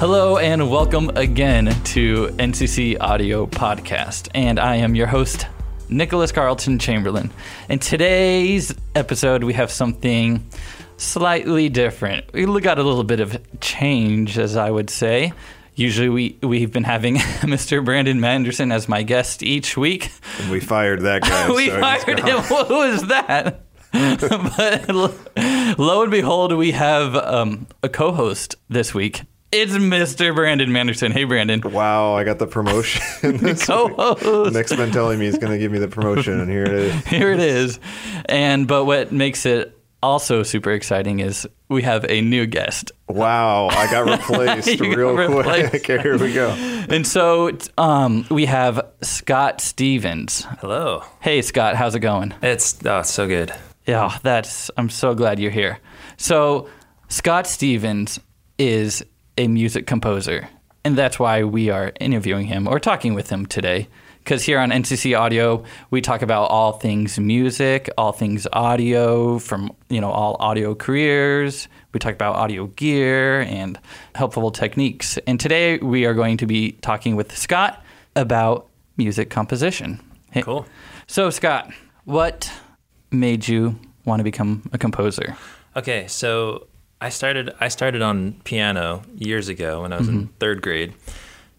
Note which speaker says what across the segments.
Speaker 1: Hello and welcome again to NCC Audio Podcast. And I am your host, Nicholas Carlton Chamberlain. In today's episode, we have something slightly different. We got a little bit of change, as I would say. Usually, we, we've been having Mr. Brandon Manderson as my guest each week.
Speaker 2: And we fired that guy.
Speaker 1: we
Speaker 2: so
Speaker 1: fired him. What was that? but lo, lo and behold, we have um, a co host this week. It's Mr. Brandon Manderson. Hey, Brandon.
Speaker 2: Wow, I got the promotion. This
Speaker 1: Co
Speaker 2: week.
Speaker 1: host.
Speaker 2: Nick's been telling me he's going to give me the promotion, and here it is.
Speaker 1: Here it is. And but what makes it also super exciting is we have a new guest.
Speaker 2: Wow, I got replaced
Speaker 1: You got
Speaker 2: real
Speaker 1: replaced.
Speaker 2: quick. here we go.
Speaker 1: And so um, we have Scott Stevens.
Speaker 3: Hello.
Speaker 1: Hey, Scott, how's it going?
Speaker 3: It's oh, it's so good.
Speaker 1: Yeah, that's. I'm so glad you're here. So, Scott Stevens is a music composer, and that's why we are interviewing him or talking with him today. Because here on NCC Audio, we talk about all things music, all things audio, from you know all audio careers. We talk about audio gear and helpful techniques. And today we are going to be talking with Scott about music composition. Hey-
Speaker 3: Cool.
Speaker 1: So, Scott, what made you want to become a composer?
Speaker 3: Okay, so I started I started on piano years ago when I was in
Speaker 1: Mm-hmm.
Speaker 3: third grade,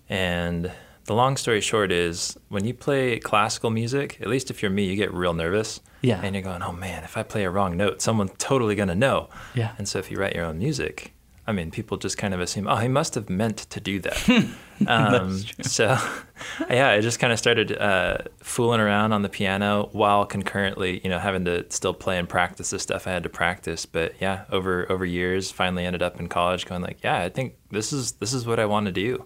Speaker 3: and the long story short is when you play classical music, at least if you're me, you get real nervous.
Speaker 1: Yeah.
Speaker 3: And you're going, oh man, if I play a wrong note, someone's totally gonna know.
Speaker 1: Yeah.
Speaker 3: And so if you write your own music, I mean, people just kind of assume, oh, he must have meant to do that. um, so, yeah, I just kind of started uh, fooling around on the piano while concurrently, you know, having to still play and practice the stuff I had to practice. But yeah, over over years, finally ended up in college going like, yeah, I think this is this is what I want to do.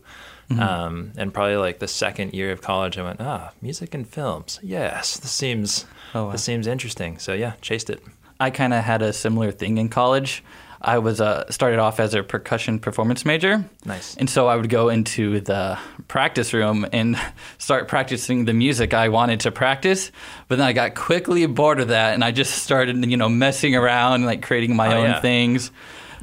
Speaker 3: Um, and probably like the second year of college, I went, ah, music and films. Yes, this seems
Speaker 1: Oh, wow.
Speaker 3: this seems interesting. So yeah, chased it.
Speaker 1: I kind of had a similar thing in college. I was uh, started off as a percussion performance major.
Speaker 3: Nice.
Speaker 1: And so I would go into the practice room and start practicing the music I wanted to practice. But then I got quickly bored of that and I just started, you know, messing around, like creating my
Speaker 3: Oh,
Speaker 1: own
Speaker 3: yeah.
Speaker 1: things.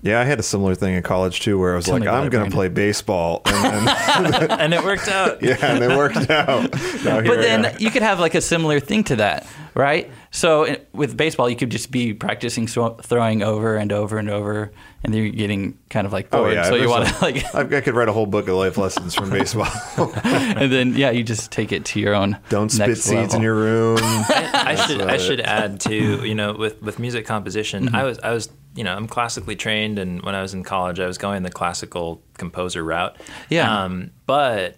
Speaker 2: Yeah, I had a similar thing in college too, where I was
Speaker 1: Tell
Speaker 2: like, I'm going to play baseball, and then
Speaker 3: and it worked out.
Speaker 2: yeah, and it worked out. Now here
Speaker 1: But then you could have like a similar thing to that, right? So i- with baseball, you could just be practicing throw- throwing over and over and over, and then you're getting kind of like
Speaker 2: oh yeah,
Speaker 1: so you want to like,
Speaker 2: I, I could write a whole book of life lessons from baseball.
Speaker 1: and then yeah, you just take it to your own.
Speaker 2: Don't spit seeds
Speaker 1: level.
Speaker 2: in your room.
Speaker 3: I should I should add too, you know, with with music composition, I was I was you know I'm classically trained, and when I was in college, I was going the classical composer route.
Speaker 1: Yeah.
Speaker 3: Um, but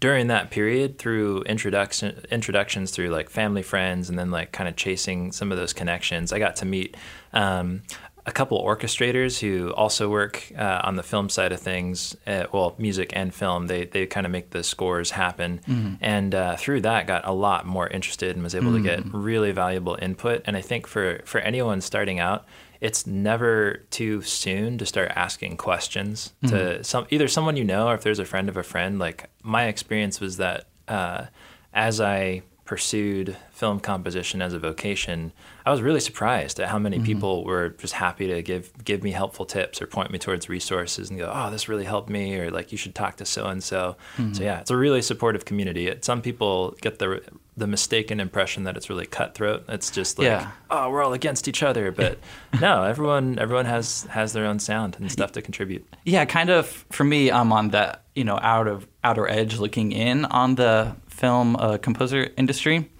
Speaker 3: during that period, through introduction introductions through like family friends, and then like kind of chasing some of those connections, I got to meet. Um, a couple orchestrators who also work uh, on the film side of things, uh, well, music and film. They they kind of make the scores happen, and uh, through that, got a lot more interested and was able to get really valuable input. And I think for for anyone starting out, it's never too soon to start asking questions to some either someone you know or if there's a friend of a friend. Like my experience was that uh, as I pursued film composition as a vocation, I was really surprised at how many mm-hmm. people were just happy to give give me helpful tips or point me towards resources and go, "Oh, this really helped me," or like, "You should talk to so and so." So yeah, it's a really supportive community. It, some people get the the mistaken impression that it's really cutthroat. It's just like,
Speaker 1: Yeah.
Speaker 3: "Oh, we're all against each other," but no, everyone everyone has has their own sound and stuff to contribute.
Speaker 1: Yeah, kind of. For me, I'm on that you know out of outer edge, looking in on the film uh, composer industry.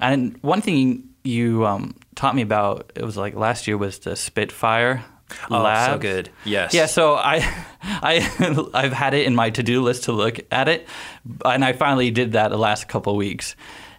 Speaker 1: And one thing you um, taught me about it was like last year was the Spitfire
Speaker 3: Oh,
Speaker 1: lab.
Speaker 3: so good. Yes.
Speaker 1: Yeah, so I, I, I've had it in my to-do list to look at it, and I finally did that the last couple of weeks,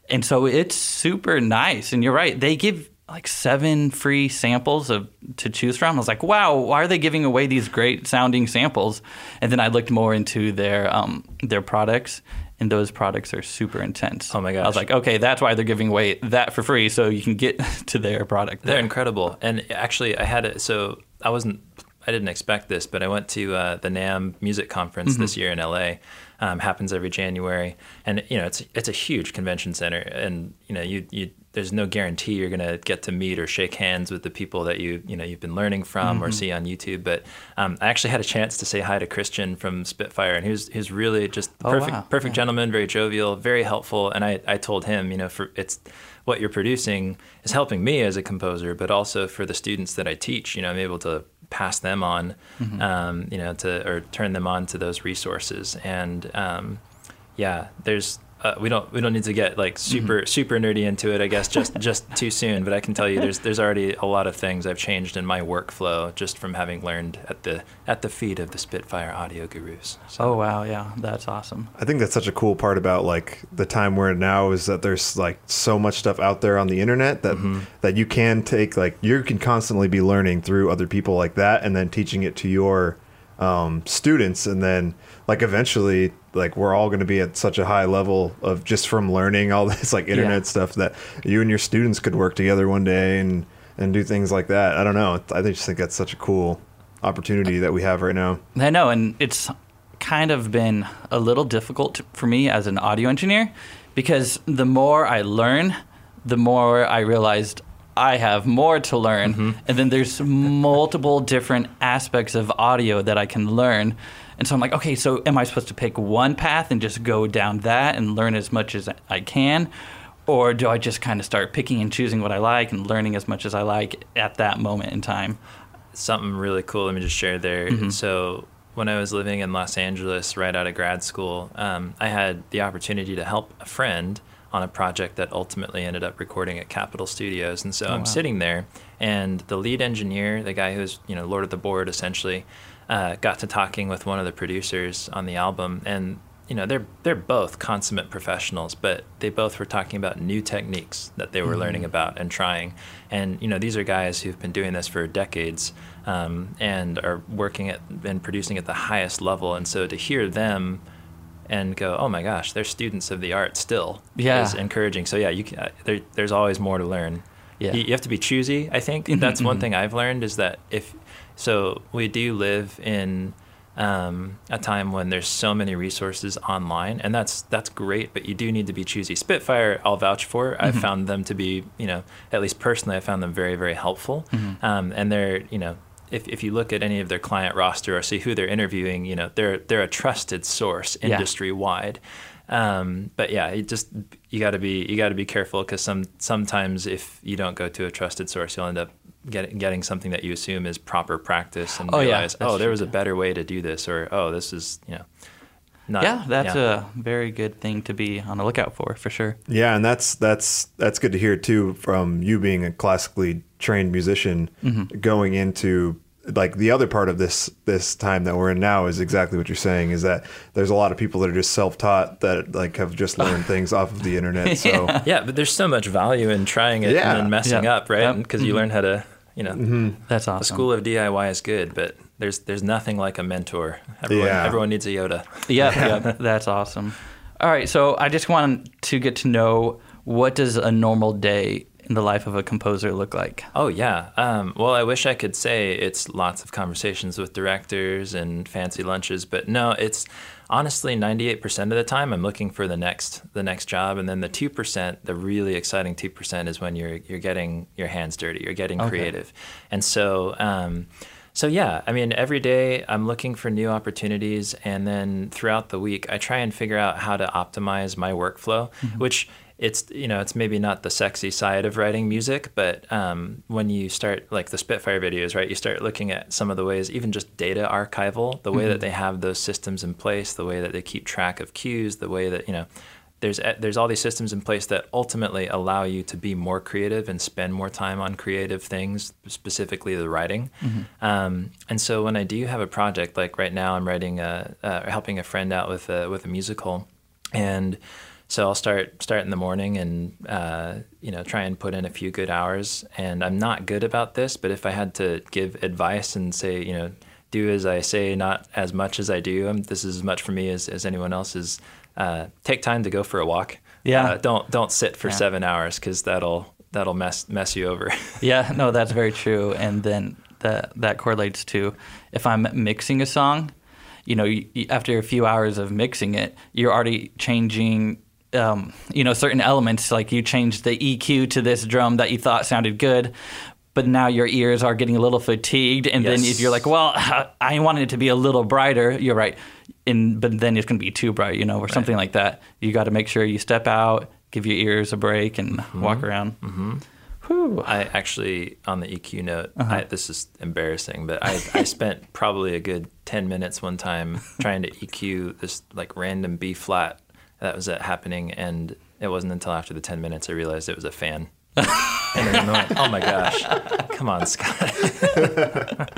Speaker 1: and so it's super nice. And you're right; they give like seven free samples of to choose from. I was like, wow, why are they giving away these great sounding samples? And then I looked more into their um, their products, and those products are super intense.
Speaker 3: Oh my gosh.
Speaker 1: I was like, okay, that's why they're giving away that for free, so you can get to their product.
Speaker 3: They're incredible. And actually, I had it. So I wasn't. I didn't expect this, but I went to uh, the NAMM Music Conference this year in LA. Um, happens every January, and you know it's it's a huge convention center, and you know you you there's no guarantee you're going to get to meet or shake hands with the people that you you know you've been learning from or see on YouTube. But um, I actually had a chance to say hi to Christian from Spitfire, and he was he was really just
Speaker 1: Oh,
Speaker 3: perfect
Speaker 1: wow.
Speaker 3: perfect gentleman, very jovial, very helpful. And I I told him, you know, for it's what you're producing is helping me as a composer, but also for the students that I teach. You know, I'm able to pass them on, um, you know, to or turn them on to those resources. And um, yeah, there's uh, we don't we don't need to get like super super nerdy into it. I guess just just too soon. But I can tell you, there's there's already a lot of things I've changed in my workflow just from having learned at the at the feet of the Spitfire audio gurus. So,
Speaker 1: Oh wow, yeah, that's awesome.
Speaker 2: I think that's such a cool part about like the time we're in now is that there's like so much stuff out there on the internet that that you can take like you can constantly be learning through other people like that and then teaching it to your um, students and then like eventually like we're all going to be at such a high level of just from learning all this like internet
Speaker 1: Yeah.
Speaker 2: stuff that you and your students could work together one day and and do things like that. I don't know. I just think that's such a cool opportunity that we have right now.
Speaker 1: I know, and it's kind of been a little difficult for me as an audio engineer because the more I learn, the more I realized I have more to learn. Mm-hmm. And then there's multiple different aspects of audio that I can learn. And so I'm like, okay, so am I supposed to pick one path and just go down that and learn as much as I can? Or do I just kind of start picking and choosing what I like and learning as much as I like at that moment in time?
Speaker 3: something really cool. Let me just share there. So when I was living in Los Angeles right out of grad school, um, I had the opportunity to help a friend on a project that ultimately ended up recording at Capitol Studios. And so I'm
Speaker 1: wow.
Speaker 3: sitting there, and the lead engineer, the guy who's you know lord of the board essentially, uh, got to talking with one of the producers on the album, and you know they're they're both consummate professionals, but they both were talking about new techniques that they were learning about and trying. And you know these are guys who've been doing this for decades um, and are working at and producing at the highest level. And so to hear them and go, oh my gosh, they're students of the art still,
Speaker 1: Yeah.
Speaker 3: is encouraging. So yeah, you can, uh, there, there's always more to learn.
Speaker 1: Yeah.
Speaker 3: You, you have to be choosy. I think
Speaker 1: Mhm,
Speaker 3: that's one
Speaker 1: mhm.
Speaker 3: thing I've learned is that if so, we do live in um, a time when there's so many resources online, and that's that's great. But you do need to be choosy. Spitfire, I'll vouch for. I've found them to be, you know, at least personally, I found them very very helpful. Um, and they're, you know. If, if you look at any of their client roster or see who they're interviewing, you know they're they're a trusted source industry wide. Um, but yeah, you just you got to be you got to be careful because some sometimes if you don't go to a trusted source, you'll end up getting getting something that you assume is proper practice and
Speaker 1: Oh, yeah,
Speaker 3: realize
Speaker 1: that's
Speaker 3: oh there
Speaker 1: true,
Speaker 3: was a better way to do this or oh this is you know not
Speaker 1: yeah, that's
Speaker 3: yeah.
Speaker 1: a very good thing to be on the lookout for, for sure.
Speaker 2: Yeah, and that's that's that's good to hear too from you being a classically trained musician mm-hmm. going into like the other part of this this time that we're in now is exactly what you're saying is that there's a lot of people that are just self-taught that like have just learned things off of the internet. So
Speaker 3: yeah but there's so much value in trying it
Speaker 2: Yeah.
Speaker 3: and then messing
Speaker 1: Yeah.
Speaker 3: up right
Speaker 1: Yep.
Speaker 3: because you mm-hmm. learn how to you know mm-hmm.
Speaker 1: That's awesome.
Speaker 3: the school of DIY is good but there's there's nothing like a mentor everyone
Speaker 2: Yeah.
Speaker 3: everyone needs a Yoda
Speaker 1: Yep, yep, that's awesome. All right, so I just wanted to get to know what does a normal day in the life of a composer look like?
Speaker 3: Oh yeah. Um, well, I wish I could say it's lots of conversations with directors and fancy lunches, but no, it's honestly 98% of the time I'm looking for the next the next job, and then the two percent, the really exciting two percent, is when you're you're getting your hands dirty, you're getting
Speaker 1: Okay.
Speaker 3: creative, and so. Um, so yeah, I mean, every day I'm looking for new opportunities, and then throughout the week I try and figure out how to optimize my workflow, which it's you know it's maybe not the sexy side of writing music, but um, when you start like the Spitfire videos, right? You start looking at some of the ways, even just data archival, the way that they have those systems in place, the way that they keep track of cues, the way that you know there's there's all these systems in place that ultimately allow you to be more creative and spend more time on creative things, specifically the writing. Um, and so when I do have a project, like right now, I'm writing a, uh, helping a friend out with a with a musical, and so I'll start start in the morning and uh, you know try and put in a few good hours. And I'm not good about this, but if I had to give advice and say you know do as I say, not as much as I do, um, this is as much for me as, as anyone else is. Uh, take time to go for a walk.
Speaker 1: Yeah.
Speaker 3: Uh, don't don't sit for
Speaker 1: Yeah.
Speaker 3: seven hours because that'll that'll mess mess you over.
Speaker 1: Yeah, no, that's very true. And then that that correlates to if I'm mixing a song, you know, you- after a few hours of mixing it, you're already changing um, you know certain elements like you changed the EQ to this drum that you thought sounded good but now your ears are getting a little fatigued and then if you're like well I wanted it to be a little brighter. You're right. And but then it's going to be too bright you know or something like that. You got to make sure you step out give your ears a break and walk around. Mm-hmm. Whew.
Speaker 3: I actually, on the EQ note,
Speaker 1: Uh-huh.
Speaker 3: I, this is embarrassing, but I, I spent probably a good 10 minutes one time trying to EQ this like random B flat that was uh, happening. And it wasn't until after the 10 minutes I realized it was a fan. and then I'm oh my gosh, come on, Scott.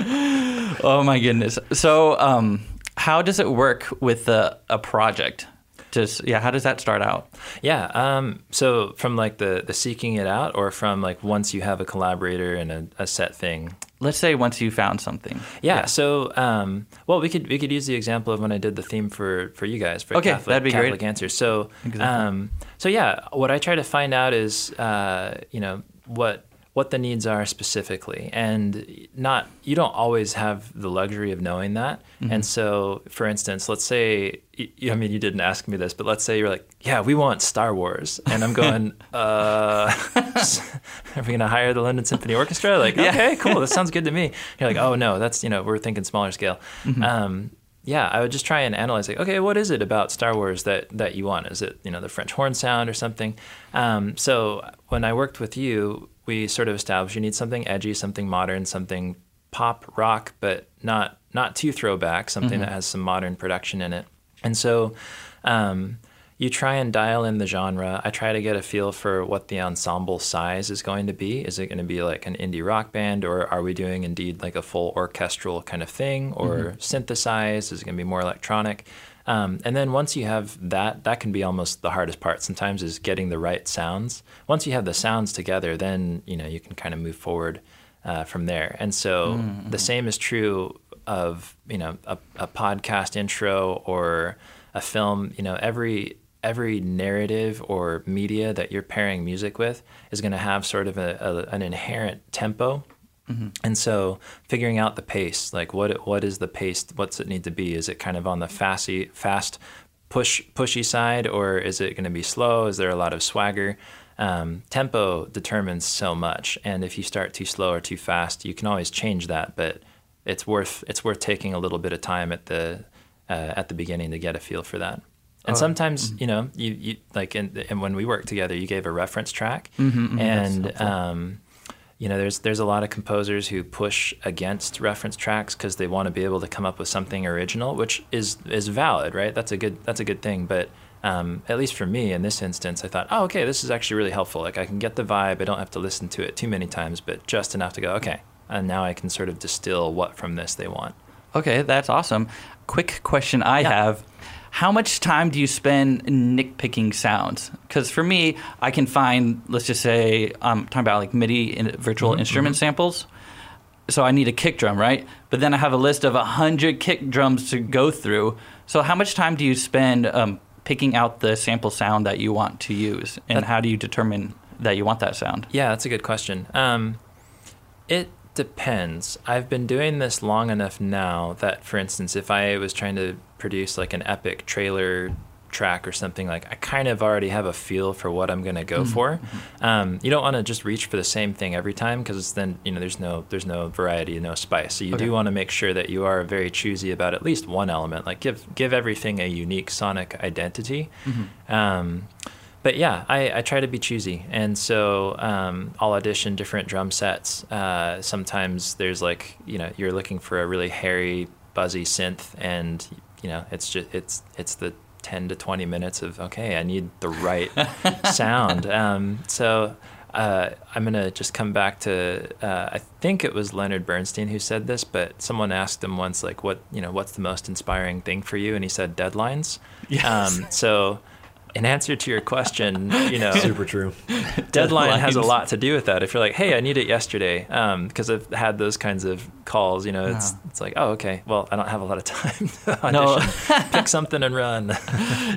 Speaker 1: Oh my goodness. So, um, how does it work with a, a project? Just yeah, how does that start out?
Speaker 3: Yeah. Um, so from like the, the seeking it out or from like once you have a collaborator and a, a set thing,
Speaker 1: Let's say once you found something.
Speaker 3: Yeah. So, um, well, we could we could use the example of when I did the theme for for you guys for
Speaker 1: Okay,
Speaker 3: Catholic,
Speaker 1: that'd be great.
Speaker 3: Catholic Answers. So,
Speaker 1: Exactly.
Speaker 3: um, so yeah, what I try to find out is, uh, you know, what what the needs are specifically, and not you don't always have the luxury of knowing that.
Speaker 1: Mm-hmm.
Speaker 3: And so, for instance, let's say i mean, you didn't ask me this, but let's say you're like, yeah, we want Star Wars, and I'm going, uh, are we going to hire the London Symphony Orchestra? Like,
Speaker 1: Yeah.
Speaker 3: okay, cool, that sounds good to me. You're like, oh no, that's you know, we're thinking smaller scale.
Speaker 1: Mm-hmm.
Speaker 3: Um, yeah, I would just try and analyze like, okay, what is it about Star Wars that that you want? Is it you know the French horn sound or something? Um, so when I worked with you, we sort of established you need something edgy, something modern, something pop rock, but not not too throwback, something that has some modern production in it. And so um, you try and dial in the genre. I try to get a feel for what the ensemble size is going to be. Is it going to be like an indie rock band, or are we doing indeed like a full orchestral kind of thing, or synthesized? Is it going to be more electronic? Um, and then once you have that, that can be almost the hardest part. Sometimes is getting the right sounds. Once you have the sounds together, then you know you can kind of move forward uh, from there. And so the same is true of you know a, a podcast intro or a film. You know every every narrative or media that you're pairing music with is going to have sort of a, a, an inherent tempo. And so, figuring out the pace, like what what is the pace? What's it need to be? Is it kind of on the fasty, fast, push pushy side, or is it going to be slow? Is there a lot of swagger? Um, tempo determines so much, and if you start too slow or too fast, you can always change that. But it's worth it's worth taking a little bit of time at the uh, at the beginning to get a feel for that. And sometimes, you know, you, you like, in, and when we worked together, you gave a reference track, and um, you know, there's there's a lot of composers who push against reference tracks because they want to be able to come up with something original, which is is valid, right? That's a good that's a good thing. But um, at least for me in this instance, I thought, oh, okay, this is actually really helpful. Like I can get the vibe. I don't have to listen to it too many times, but just enough to go, okay, and now I can sort of distill what from this they want.
Speaker 1: Okay, that's awesome. Quick question I
Speaker 3: Yeah.
Speaker 1: have. How much time do you spend nitpicking sounds? Because for me, I can find, let's just say, I'm talking about like MIDI in virtual instrument samples. So I need a kick drum, right? But then I have a list of 100 kick drums to go through. So how much time do you spend um, picking out the sample sound that you want to use? And
Speaker 3: That-
Speaker 1: how do you determine that you want that sound?
Speaker 3: Yeah, that's a good question. Um, it depends. I've been doing this long enough now that, for instance, if I was trying to produce like an epic trailer track or something like I kind of already have a feel for what I'm going to go for. Um, you don't want to just reach for the same thing every time because then you know there's no there's no variety, no spice. So you
Speaker 1: Okay.
Speaker 3: do want to make sure that you are very choosy about at least one element. Like give give everything a unique sonic identity. Um, but yeah, I, I try to be choosy, and so um, I'll audition different drum sets. Uh, sometimes there's like you know you're looking for a really hairy, buzzy synth, and you know it's just it's it's the 10 to 20 minutes of okay, I need the right sound. Um, so uh, I'm gonna just come back to uh, I think it was Leonard Bernstein who said this, but someone asked him once like what you know what's the most inspiring thing for you, and he said deadlines.
Speaker 1: Yes.
Speaker 3: Um, so in answer to your question, you know,
Speaker 2: Super true.
Speaker 3: deadline has a lot to do with that. If you're like, hey, I need it yesterday, because I've had those kinds of calls, you know, it's
Speaker 1: Wow.
Speaker 3: it's like, oh, okay, well, I don't have a lot of time to
Speaker 1: No.
Speaker 3: Pick something and run.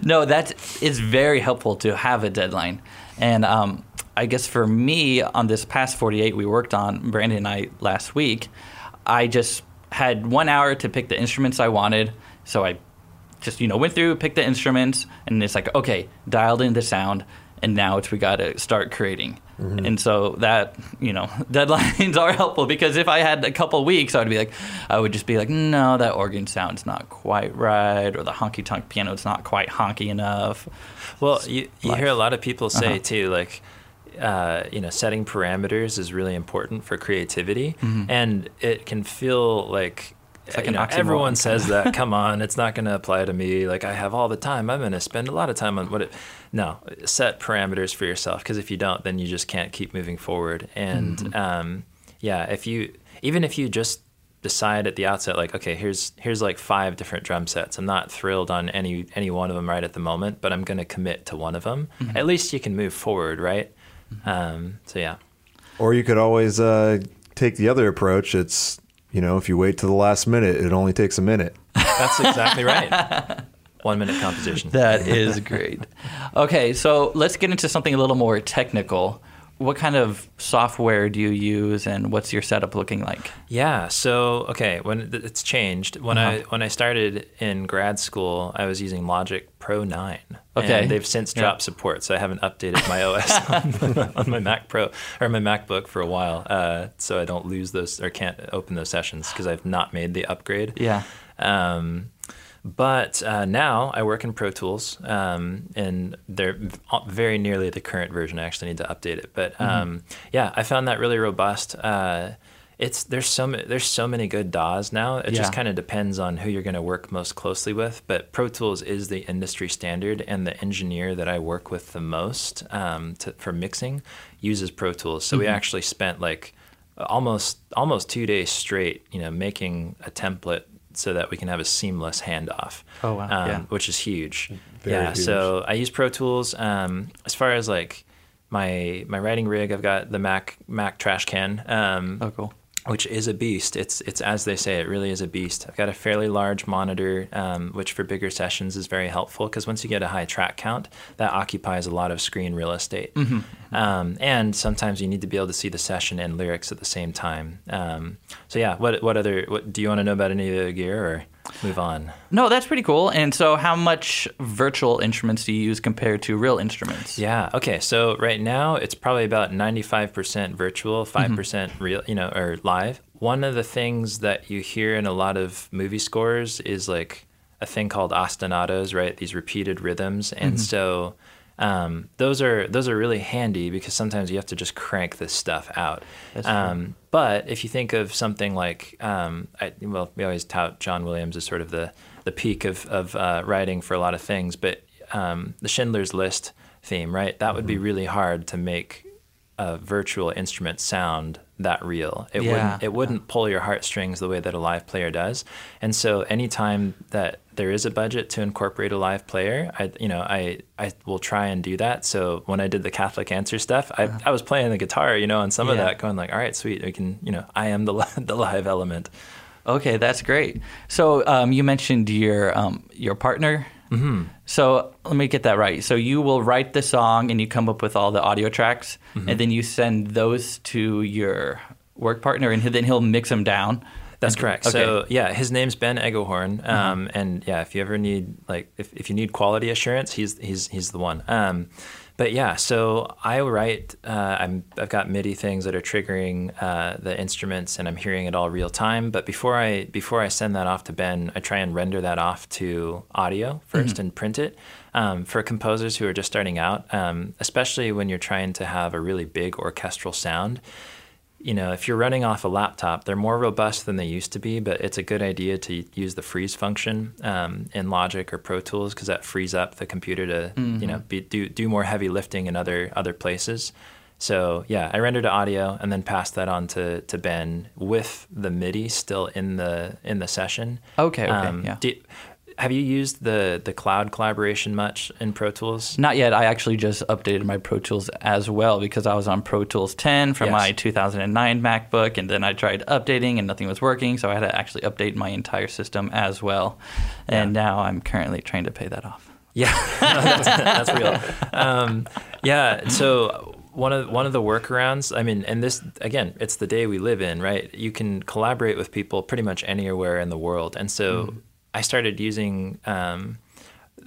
Speaker 1: no, that is very helpful to have a deadline. And um, I guess for me, on this past 48 we worked on, Brandon and I last week, I just had one hour to pick the instruments I wanted. So I just you know went through, picked the instruments, and it's like okay, dialed in the sound, and now it's we got to start creating. And so that you know deadlines are helpful because if I had a couple weeks, I would be like, I would just be like, no, that organ sound's not quite right, or the honky tonk piano's not quite honky enough.
Speaker 3: Well, you, you hear a lot of people say
Speaker 1: Uh-huh.
Speaker 3: too, like, uh, you know, setting parameters is really important for creativity, and it can feel like.
Speaker 1: Mm-hmm. like an
Speaker 3: know, everyone says that. Come on, it's not going to apply to me. Like I have all the time. I'm going to spend a lot of time on what it. No, set parameters for yourself because if you don't, then you just can't keep moving forward. And
Speaker 1: Mm-hmm.
Speaker 3: um, yeah, if you even if you just decide at the outset like okay here's here's like five different drum sets i'm not thrilled on any any one of them right at the moment but i'm going to commit to one of them
Speaker 1: Mm-hmm.
Speaker 3: at least you can move forward right um, so yeah
Speaker 2: Or you could always uh, take the other approach. It's you know, if you wait to the last minute, it only takes a minute.
Speaker 3: that's exactly right one minute composition
Speaker 1: That is great. Okay, so let's get into something a little more technical. What kind of software do you use, and what's your setup looking like?
Speaker 3: Yeah. So okay, when it's changed. When I
Speaker 1: Uh-huh.
Speaker 3: when I started in grad school, I was using Logic Pro nine.
Speaker 1: Okay.
Speaker 3: And they've since
Speaker 1: Yeah.
Speaker 3: dropped support, so I haven't updated my OS on, on my Mac Pro or my MacBook for a while, uh, so I don't lose those or can't open those sessions because I've not made the upgrade.
Speaker 1: Yeah.
Speaker 3: Um, but uh, now I work in Pro Tools, um, and they're very nearly the current version. I actually need to update it, but
Speaker 1: Mm-hmm.
Speaker 3: um, yeah, I found that really robust. Uh, it's there's so there's so many good DAWs now. It
Speaker 1: Yeah.
Speaker 3: just kind of depends on who you're going to work most closely with. But Pro Tools is the industry standard, and the engineer that I work with the most um, to, for mixing uses Pro Tools. So we
Speaker 1: Mm-hmm.
Speaker 3: actually spent like almost almost two days straight, you know, making a template so that we can have a seamless handoff.
Speaker 1: Oh, wow.
Speaker 3: Um,
Speaker 1: Yeah.
Speaker 3: Which is huge.
Speaker 2: Very
Speaker 3: yeah.
Speaker 2: huge.
Speaker 3: So I use Pro Tools. Um, as far as like my my writing rig, I've got the Mac Mac Trash Can. Um,
Speaker 1: Oh, cool.
Speaker 3: Which is a beast. It's it's as they say, it really is a beast. I've got a fairly large monitor, um, which for bigger sessions is very helpful because once you get a high track count, that occupies a lot of screen real estate. Um, and sometimes you need to be able to see the session and lyrics at the same time. Um, so yeah, what what other what do you want to know about any of the gear or move on?
Speaker 1: No, that's pretty cool. And so, how much virtual instruments do you use compared to real instruments?
Speaker 3: Yeah. Okay. So right now it's probably about 95% virtual, mm-hmm. 5% real, you know, or live. One of the things that you hear in a lot of movie scores is like a thing called ostinatos, right? These repeated rhythms. And mm-hmm. so um, those are those are really handy because sometimes you have to just crank this stuff out. Um, but if you think of something like, um, I, well, we always tout John Williams as sort of the the peak of of uh, writing for a lot of things, but um, the Schindler's List theme, right? That would be
Speaker 1: Mm-hmm.
Speaker 3: really hard to make a virtual instrument sound that real. It
Speaker 1: Yeah.
Speaker 3: wouldn't it wouldn't pull your heartstrings the way that a live player does. And so anytime that there is a budget to incorporate a live player, I you know, I I will try and do that. So when I did the Catholic Answer stuff, I, I was playing the guitar, you know, and some of
Speaker 1: Uh-huh.
Speaker 3: That going like, all right, sweet, we can, you know, I am the the live element.
Speaker 1: Okay, that's great. So, um, you mentioned your um, your partner. Mm-hmm. So let me get that right. So you will write the song and you come up with all the audio tracks,
Speaker 3: Mm-hmm.
Speaker 1: and then you send those to your work partner, and then he'll mix them down.
Speaker 3: That's correct.
Speaker 1: Okay.
Speaker 3: So yeah, his name's Ben Egohorn. Um, and yeah, if you ever need like if, if you need quality assurance, he's he's he's the one. Um, but yeah, so I write. Uh, I'm I've got MIDI things that are triggering uh, the instruments, and I'm hearing it all real time. But before I before I send that off to Ben, I try and render that off to audio 1st and print it. Um, for composers who are just starting out, um, especially when you're trying to have a really big orchestral sound, you know, if you're running off a laptop, they're more robust than they used to be, but it's a good idea to use the freeze function um, in Logic or Pro Tools because that frees up the computer to, you know, be, do, do more heavy lifting in other other places. So yeah, I rendered to audio and then passed that on to, to Ben with the MIDI still in the in the session.
Speaker 1: Okay, okay, yeah.
Speaker 3: do- have you used the the cloud collaboration much in Pro Tools?
Speaker 1: Not yet. I actually just updated my Pro Tools as well because I was on Pro Tools 10 from
Speaker 3: Yes.
Speaker 1: my 2009 MacBook, and then I tried updating and nothing was working, so I had to actually update my entire system as well. And now I'm currently trying to pay that off.
Speaker 3: Yeah, that's, that's real. Um, yeah, so one of one of the workarounds. I mean, and this again, it's the day we live in, right? You can collaborate with people pretty much anywhere in the world, and so I started using um,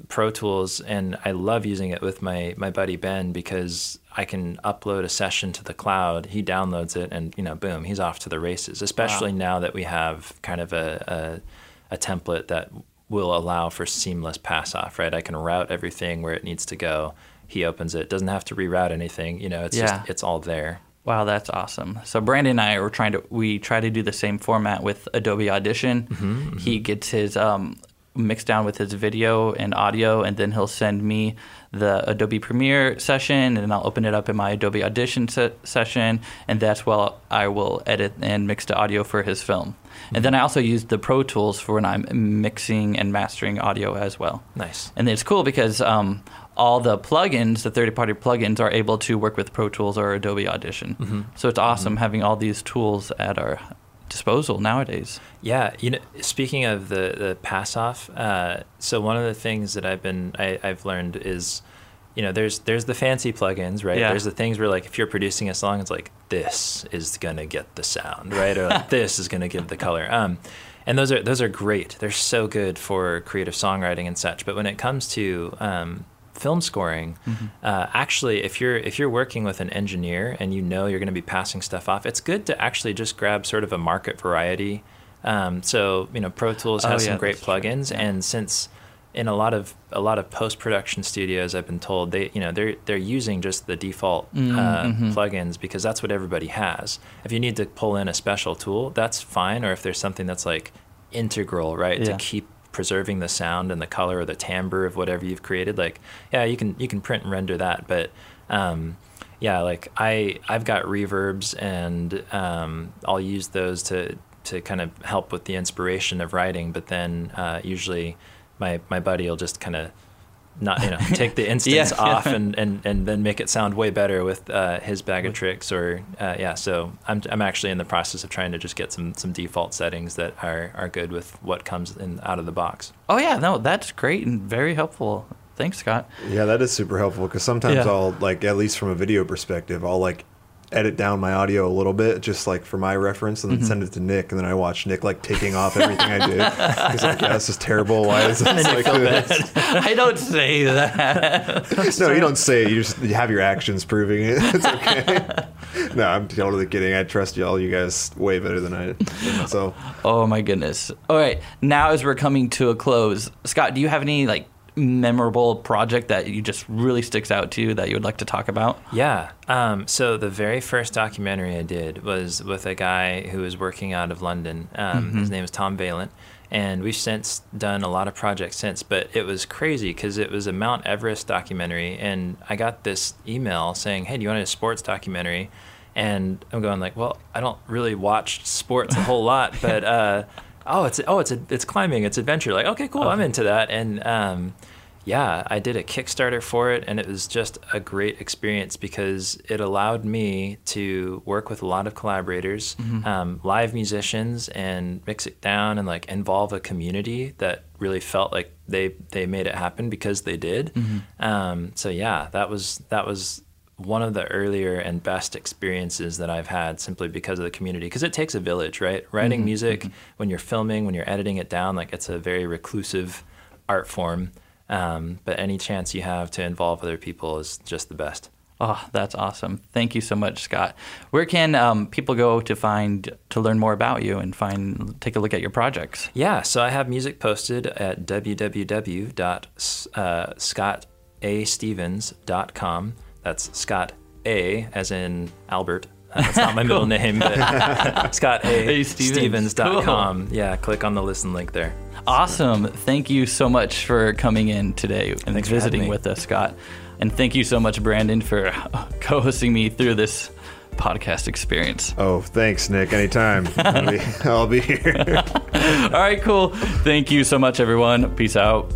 Speaker 3: Pro Tools, and I love using it with my my buddy Ben because I can upload a session to the cloud. He downloads it, and you know, boom, he's off to the races. Especially wow. now that we have kind of a, a, a template that will allow for seamless pass off. Right, I can route everything where it needs to go. He opens it, doesn't have to reroute anything. You know, it's yeah. just it's all there.
Speaker 1: Wow, that's awesome. So Brandon and I are trying to we try to do the same format with Adobe Audition. Mm-hmm, mm-hmm. He gets his um, mixed down with his video and audio, and then he'll send me the Adobe Premiere session, and I'll open it up in my Adobe Audition se- session, and that's where I will edit and mix the audio for his film. Mm-hmm. And then I also use the Pro Tools for when I'm mixing and mastering audio as well.
Speaker 3: Nice.
Speaker 1: And it's cool because um, all the plugins, the third-party plugins, are able to work with Pro Tools or Adobe Audition. Mm-hmm. So it's awesome mm-hmm. having all these tools at our disposal nowadays.
Speaker 3: Yeah, you know, speaking of the the pass off, uh, so one of the things that I've been I, have learned is, you know, there's there's the fancy plugins, right? Yeah. There's the things where like if you're producing a song, it's like this is gonna get the sound, right? Or like, this is gonna give the color. Um, and those are those are great. They're so good for creative songwriting and such. But when it comes to um, film scoring, mm-hmm. uh, actually, if you're if you're working with an engineer and you know you're going to be passing stuff off, it's good to actually just grab sort of a market variety. Um, so you know, Pro Tools has oh, yeah, some great plugins, yeah. and since in a lot of a lot of post production studios, I've been told they you know they're they're using just the default uh, mm-hmm. plugins because that's what everybody has. If you need to pull in a special tool, that's fine. Or if there's something that's like integral, right, yeah. to keep preserving the sound and the color or the timbre of whatever you've created like yeah you can you can print and render that. But um, yeah like i i've got reverbs and um, i'll use those to to kind of help with the inspiration of writing. But then uh, usually my my buddy will just kind of not you know take the instance yeah. off and, and and then make it sound way better with uh, his bag of tricks or uh, yeah so I'm, I'm actually in the process of trying to just get some some default settings that are are good with what comes in out of the box.
Speaker 1: Oh yeah no that's great and very helpful. Thanks scott.
Speaker 2: Yeah that is super helpful because sometimes yeah. i'll like at least from a video perspective i'll like edit down my audio a little bit just like for my reference and then mm-hmm. send it to Nick and then I watch Nick like taking off everything I did. He's like, yeah, this is terrible. Why is this like this?
Speaker 1: I don't say that.
Speaker 2: no, you don't say it. You just you have your actions proving it. It's okay. no, I'm totally kidding. I trust y'all. You guys way better than I. So.
Speaker 1: Oh my goodness. All right. Now as we're coming to a close, Scott, do you have any like memorable project that you just really sticks out to you that you would like to talk about?
Speaker 3: Yeah. Um, so the very first documentary I did was with a guy who was working out of London. Um, mm-hmm. His name is Tom Valent. And we've since done a lot of projects since, but it was crazy because it was a Mount Everest documentary, and I got this email saying, "Hey, do you want a sports documentary?" And I'm going like, "Well, I don't really watch sports a whole lot, but uh, oh, it's oh, it's a, it's climbing, it's adventure. Like, okay, cool, I'm into that. And um, yeah, I did a Kickstarter for it, and it was just a great experience because it allowed me to work with a lot of collaborators, mm-hmm. um, live musicians, and mix it down and like involve a community that really felt like they they made it happen because they did. Mm-hmm. Um, so yeah, that was that was one of the earlier and best experiences that I've had simply because of the community. Because it takes a village, right? Writing mm-hmm, music, mm-hmm. when you're filming, when you're editing it down, like it's a very reclusive art form. Um, but any chance you have to involve other people is just the best.
Speaker 1: Oh, that's awesome! Thank you so much, Scott. Where can um, people go to find to learn more about you and find take a look at your projects?
Speaker 3: Yeah, so I have music posted at www.scottastevens.com. That's Scott A, as in Albert. Uh, that's not my middle name, but Scott A. Stevens.com. Cool. Yeah, click on the listen link there.
Speaker 1: Awesome. Thank you so much for coming in today and Thanks visiting with us, Scott. And thank you so much, Brandon, for co hosting me through this podcast experience.
Speaker 2: Oh, thanks, Nick. Anytime. I'll, be, I'll be here.
Speaker 1: All right, cool. Thank you so much, everyone. Peace out.